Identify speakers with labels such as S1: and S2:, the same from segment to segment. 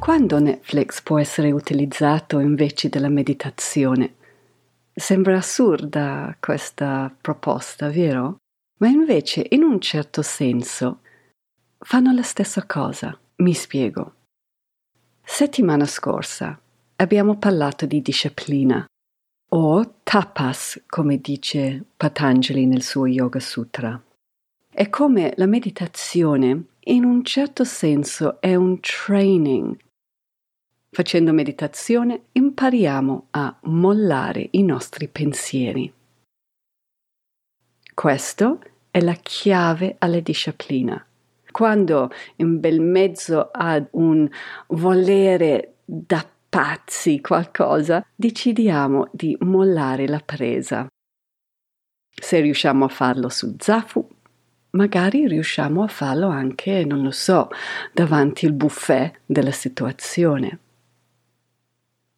S1: Quando Netflix può essere utilizzato invece della meditazione? Sembra assurda questa proposta, vero? Ma invece, in un certo senso, fanno la stessa cosa. Mi spiego. Settimana scorsa abbiamo parlato di disciplina, o tapas, come dice Patanjali nel suo Yoga Sutra. È come la meditazione, in un certo senso, è un training Facendo meditazione impariamo a mollare i nostri pensieri. Questo è la chiave alla disciplina. Quando in bel mezzo ad un volere da pazzi qualcosa, decidiamo di mollare la presa. Se riusciamo a farlo su Zafu, magari riusciamo a farlo anche, non lo so, davanti al buffet della situazione.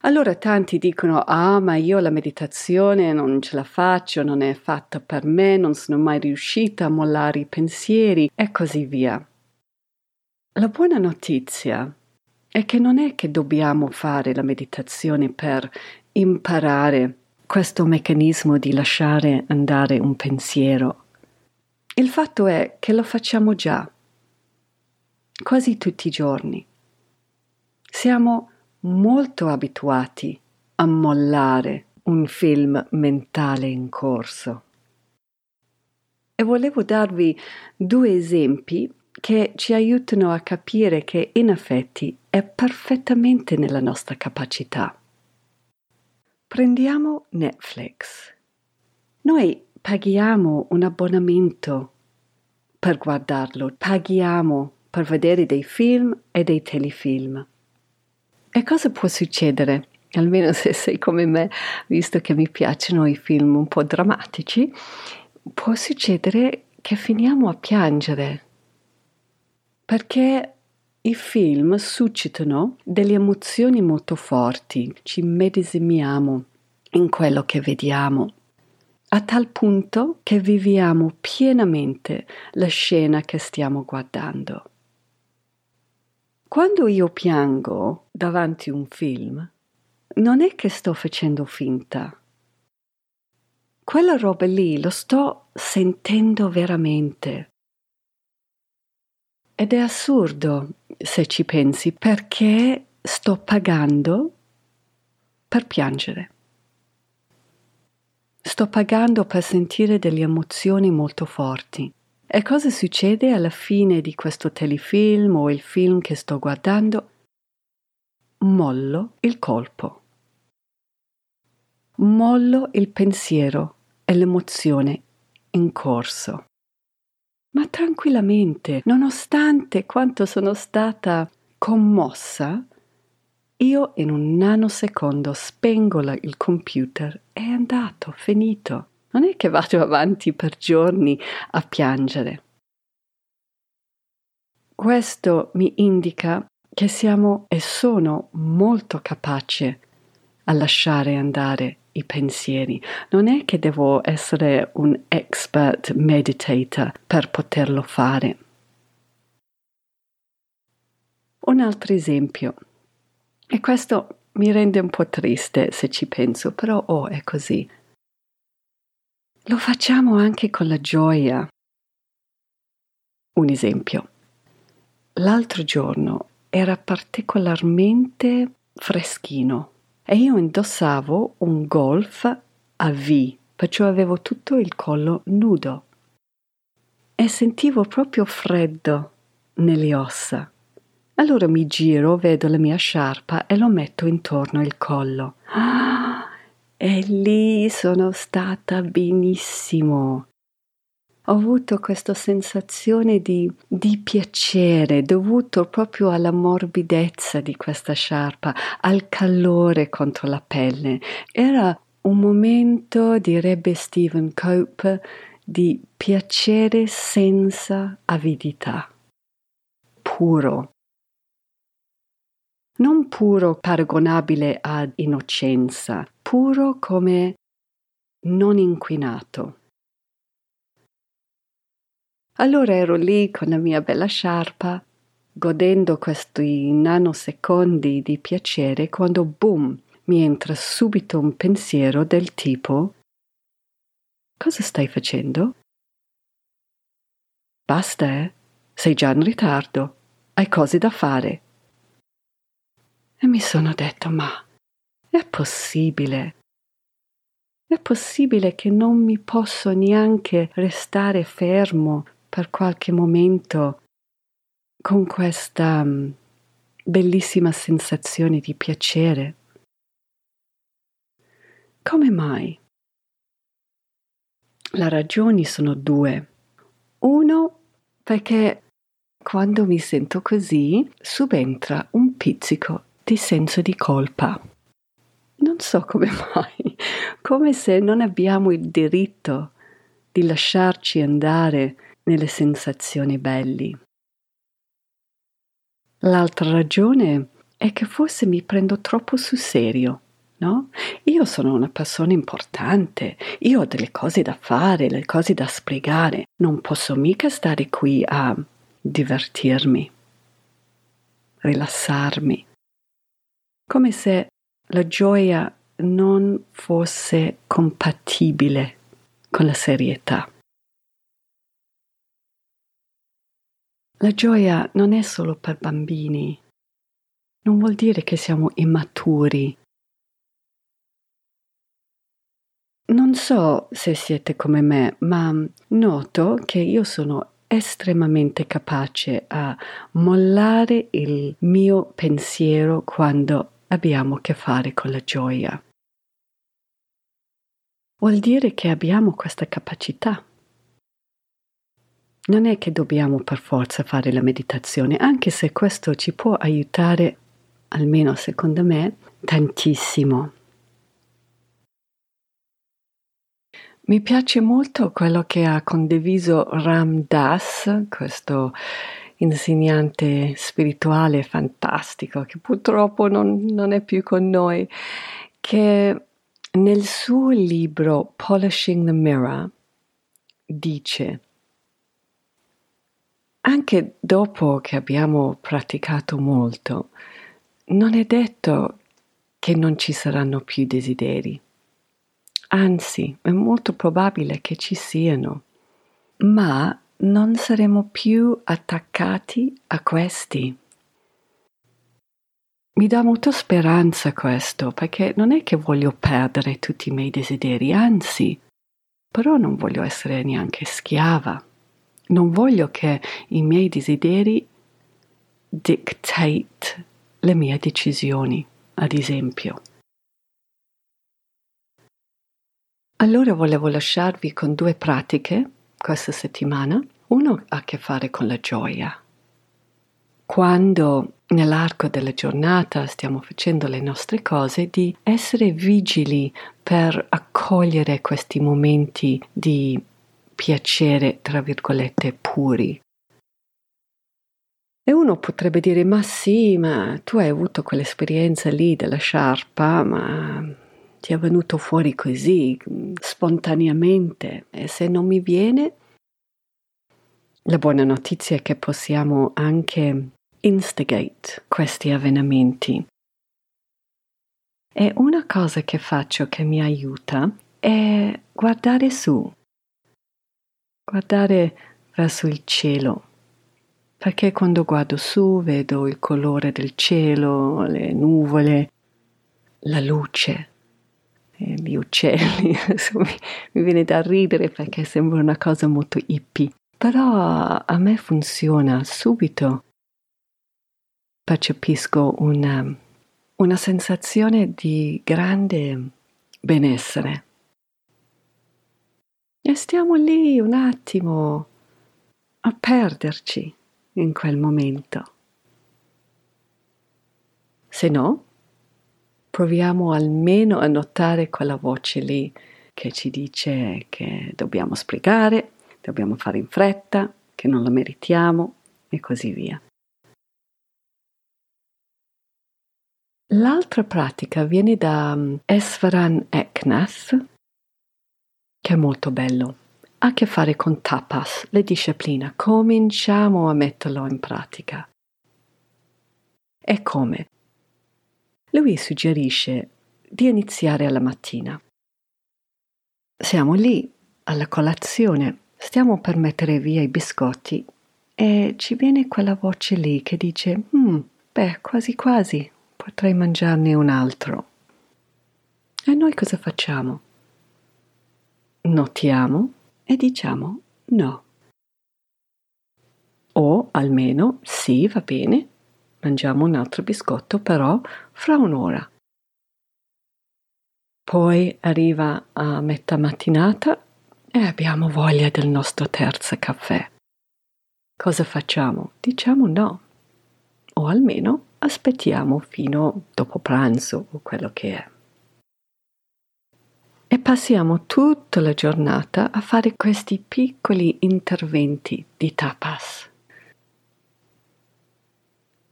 S1: Allora tanti dicono, ah, ma io la meditazione non ce la faccio, non è fatta per me, non sono mai riuscita a mollare i pensieri e così via. La buona notizia è che non è che dobbiamo fare la meditazione per imparare questo meccanismo di lasciare andare un pensiero. Il fatto è che lo facciamo già, quasi tutti i giorni. Siamo molto abituati a mollare un film mentale in corso. E volevo darvi due esempi che ci aiutano a capire che in effetti è perfettamente nella nostra capacità. Prendiamo Netflix. Noi paghiamo un abbonamento per guardarlo, paghiamo per vedere dei film e dei telefilm. E cosa può succedere? Almeno se sei come me, visto che mi piacciono i film un po' drammatici, può succedere che finiamo a piangere. Perché i film suscitano delle emozioni molto forti, ci medesimiamo in quello che vediamo, a tal punto che viviamo pienamente la scena che stiamo guardando. Quando io piango davanti a un film, non è che sto facendo finta. Quella roba lì lo sto sentendo veramente. Ed è assurdo se ci pensi perché sto pagando per piangere. Sto pagando per sentire delle emozioni molto forti. E cosa succede alla fine di questo telefilm o il film che sto guardando? Mollo il colpo. Mollo il pensiero e l'emozione in corso. Ma tranquillamente, nonostante quanto sono stata commossa, io in un nanosecondo spengo il computer è andato, finito. Non è che vado avanti per giorni a piangere. Questo mi indica che siamo e sono molto capaci a lasciare andare i pensieri. Non è che devo essere un expert meditator per poterlo fare. Un altro esempio, e questo mi rende un po' triste se ci penso, però oh, è così. Lo facciamo anche con la gioia. Un esempio. L'altro giorno era particolarmente freschino e io indossavo un golf a V, perciò avevo tutto il collo nudo e sentivo proprio freddo nelle ossa. Allora mi giro, vedo la mia sciarpa e lo metto intorno al collo. Ah, e lì sono stata benissimo. ho avuto questa sensazione di, di, piacere dovuto proprio alla morbidezza di questa sciarpa, al calore contro la pelle. Era un momento, direbbe Stephen Cope, di piacere senza avidità, puro. Non puro paragonabile ad innocenza, puro come non inquinato. Allora ero lì con la mia bella sciarpa, godendo questi nanosecondi di piacere, quando boom, mi entra subito un pensiero del tipo Cosa stai facendo? Basta, eh? Sei già in ritardo. Hai cose da fare. E mi sono detto, ma è possibile? È possibile che non mi posso neanche restare fermo per qualche momento con questa mm, bellissima sensazione di piacere. Come mai? Le ragioni sono due. Uno, perché quando mi sento così subentra un pizzico di senso di colpa. Non so come mai, come se non abbiamo il diritto di lasciarci andare nelle sensazioni belli. L'altra ragione è che forse mi prendo troppo sul serio, no? Io sono una persona importante, io ho delle cose da fare, le cose da spiegare, non posso mica stare qui a divertirmi, rilassarmi, come se la gioia non fosse compatibile con la serietà. La gioia non è solo per bambini. Non vuol dire che siamo immaturi. Non so se siete come me, ma noto che io sono estremamente capace a mollare il mio pensiero quando abbiamo a che fare con la gioia. Vuol dire che abbiamo questa capacità. Non è che dobbiamo per forza fare la meditazione, anche se questo ci può aiutare, almeno secondo me, tantissimo. Mi piace molto quello che ha condiviso Ram Das, questo insegnante spirituale fantastico che purtroppo non, non è più con noi, che nel suo libro Polishing the Mirror dice anche dopo che abbiamo praticato molto, non è detto che non ci saranno più desideri. Anzi, è molto probabile che ci siano, ma non saremo più attaccati a questi. Mi dà molta speranza questo, perché non è che voglio perdere tutti i miei desideri, anzi, però non voglio essere neanche schiava. Non voglio che i miei desideri dictate le mie decisioni, ad esempio. Allora volevo lasciarvi con due pratiche questa settimana. Uno ha a che fare con la gioia. Quando nell'arco della giornata stiamo facendo le nostre cose, di essere vigili per accogliere questi momenti di piacere, tra virgolette, puri. E uno potrebbe dire, ma sì, ma tu hai avuto quell'esperienza lì della sciarpa, ma ti è venuto fuori così, spontaneamente, e se non mi viene... La buona notizia è che possiamo anche instigate questi avvenimenti. E una cosa che faccio che mi aiuta è guardare su, guardare verso il cielo, perché quando guardo su vedo il colore del cielo, le nuvole, la luce, gli uccelli, mi viene da ridere perché sembra una cosa molto hippie, però a me funziona subito. Percepisco una, una sensazione di grande benessere E stiamo lì un attimo a perderci in quel momento. Se no, proviamo almeno a notare quella voce lì che ci dice che dobbiamo spiegare, dobbiamo fare in fretta, che non la meritiamo e così via. L'altra pratica viene da mm, Esvaran Eknath, che è molto bello. Ha a che fare con tapas, le discipline. Cominciamo a metterlo in pratica. E come? Lui suggerisce di iniziare alla mattina. Siamo lì, alla colazione, stiamo per mettere via i biscotti e ci viene quella voce lì che dice, mm, beh, quasi quasi, potrei mangiarne un altro. E noi cosa facciamo? Notiamo e diciamo no. O almeno sì, va bene, mangiamo un altro biscotto, però fra un'ora. Poi arriva a metà mattinata e abbiamo voglia del nostro terzo caffè. Cosa facciamo? Diciamo no. O almeno aspettiamo fino dopo pranzo o quello che è. E passiamo tutta la giornata a fare questi piccoli interventi di tapas.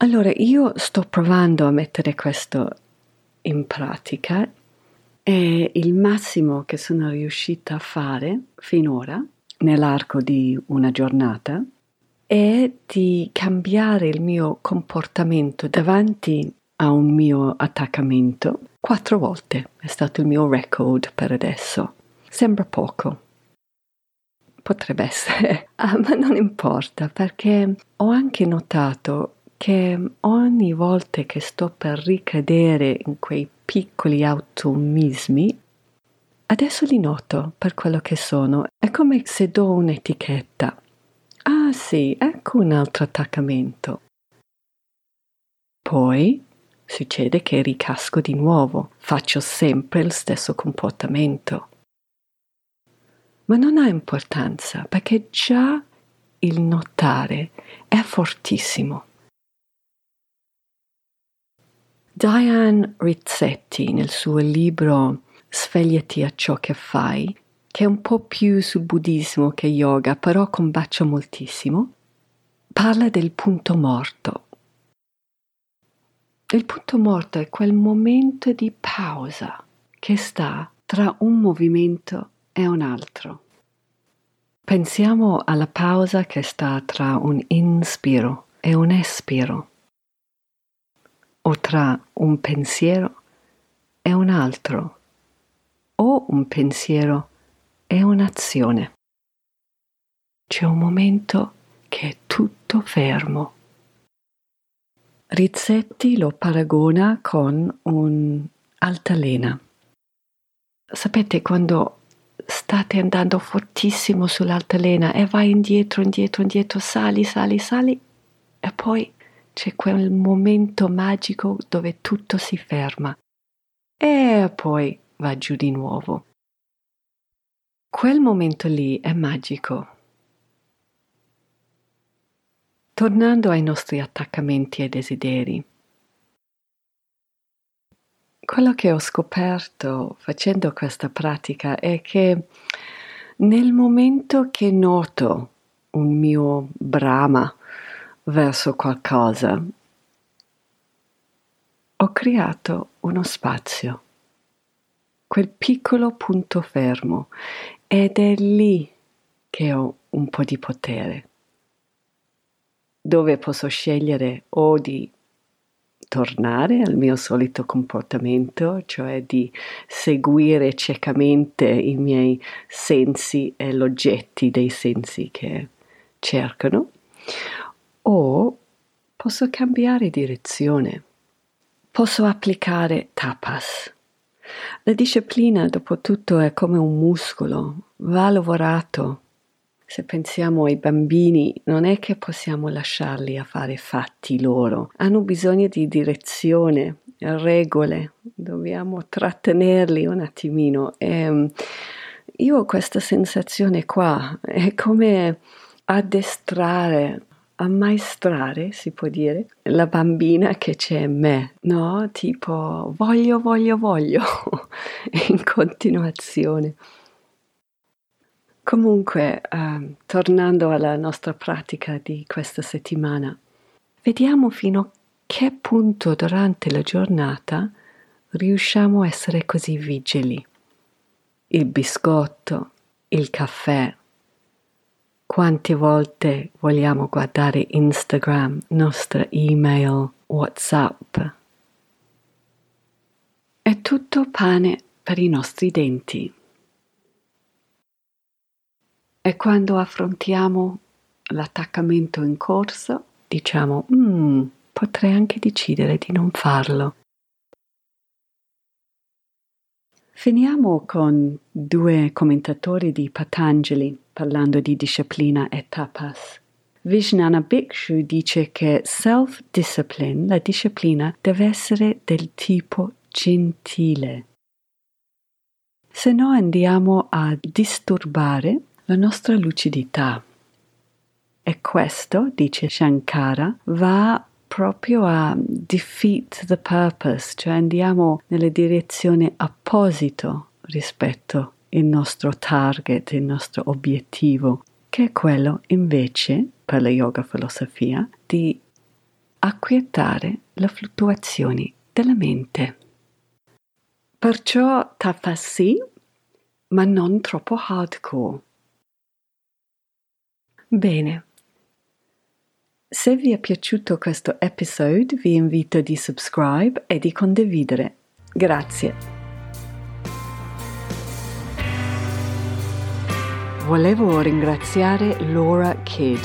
S1: Allora io sto provando a mettere questo in pratica e il massimo che sono riuscita a fare finora nell'arco di una giornata è di cambiare il mio comportamento davanti a un mio attaccamento quattro volte. È stato il mio record per adesso. Sembra poco. Potrebbe essere, ah, ma non importa perché ho anche notato che ogni volta che sto per ricadere in quei piccoli automismi, adesso li noto per quello che sono. È come se do un'etichetta Ah sì, ecco un altro attaccamento. Poi succede che ricasco di nuovo, faccio sempre lo stesso comportamento. Ma non ha importanza perché già il notare è fortissimo. Diane Rizzetti nel suo libro Svegliati a ciò che fai che è un po' più sul buddismo che yoga, però combacio moltissimo, parla del punto morto. Il punto morto è quel momento di pausa che sta tra un movimento e un altro. Pensiamo alla pausa che sta tra un inspiro e un espiro, o tra un pensiero e un altro, o un pensiero è un'azione. C'è un momento che è tutto fermo. Rizzetti lo paragona con un'altalena. Sapete quando state andando fortissimo sull'altalena e vai indietro, indietro, indietro, sali, sali, sali e poi c'è quel momento magico dove tutto si ferma e poi va giù di nuovo. Quel momento lì è magico. Tornando ai nostri attaccamenti e desideri, quello che ho scoperto facendo questa pratica è che nel momento che noto un mio brama verso qualcosa, ho creato uno spazio, quel piccolo punto fermo. Ed è lì che ho un po' di potere, dove posso scegliere o di tornare al mio solito comportamento, cioè di seguire ciecamente i miei sensi e gli oggetti dei sensi che cercano, o posso cambiare direzione, posso applicare tapas. La disciplina, dopo tutto, è come un muscolo, va lavorato. Se pensiamo ai bambini, non è che possiamo lasciarli a fare fatti loro, hanno bisogno di direzione, regole, dobbiamo trattenerli un attimino. E, mm, io ho questa sensazione qua, è come addestrare, ammaestrare, si può dire, la bambina che c'è in me, no? Tipo voglio, voglio, voglio, in continuazione. Comunque, eh, tornando alla nostra pratica di questa settimana, vediamo fino a che punto durante la giornata riusciamo a essere così vigili. Il biscotto, il caffè, quante volte vogliamo guardare Instagram, nostra email, WhatsApp. È tutto pane per i nostri denti. E quando affrontiamo l'attaccamento in corso, diciamo, mm, potrei anche decidere di non farlo. Finiamo con due commentatori di Patanjali parlando di disciplina e tapas. Vijnana Bhikshu dice che self-discipline, la disciplina, deve essere del tipo gentile. Se no andiamo a disturbare la nostra lucidità. E questo, dice Shankara, va proprio a defeat the purpose, cioè andiamo nella direzione opposito rispetto al nostro target, il nostro obiettivo, che è quello invece, per la yoga filosofia, di acquietare le fluttuazioni della mente. Perciò tafassi, ma non troppo hardcore. Bene, se vi è piaciuto questo episodio vi invito di subscribe e di condividere. Grazie. Volevo ringraziare Laura Kidd,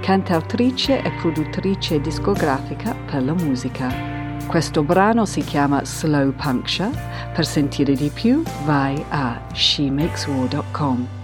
S1: cantautrice e produttrice discografica per la musica. Questo brano si chiama Slow Puncture. Per sentire di più vai a shemakeswar.com.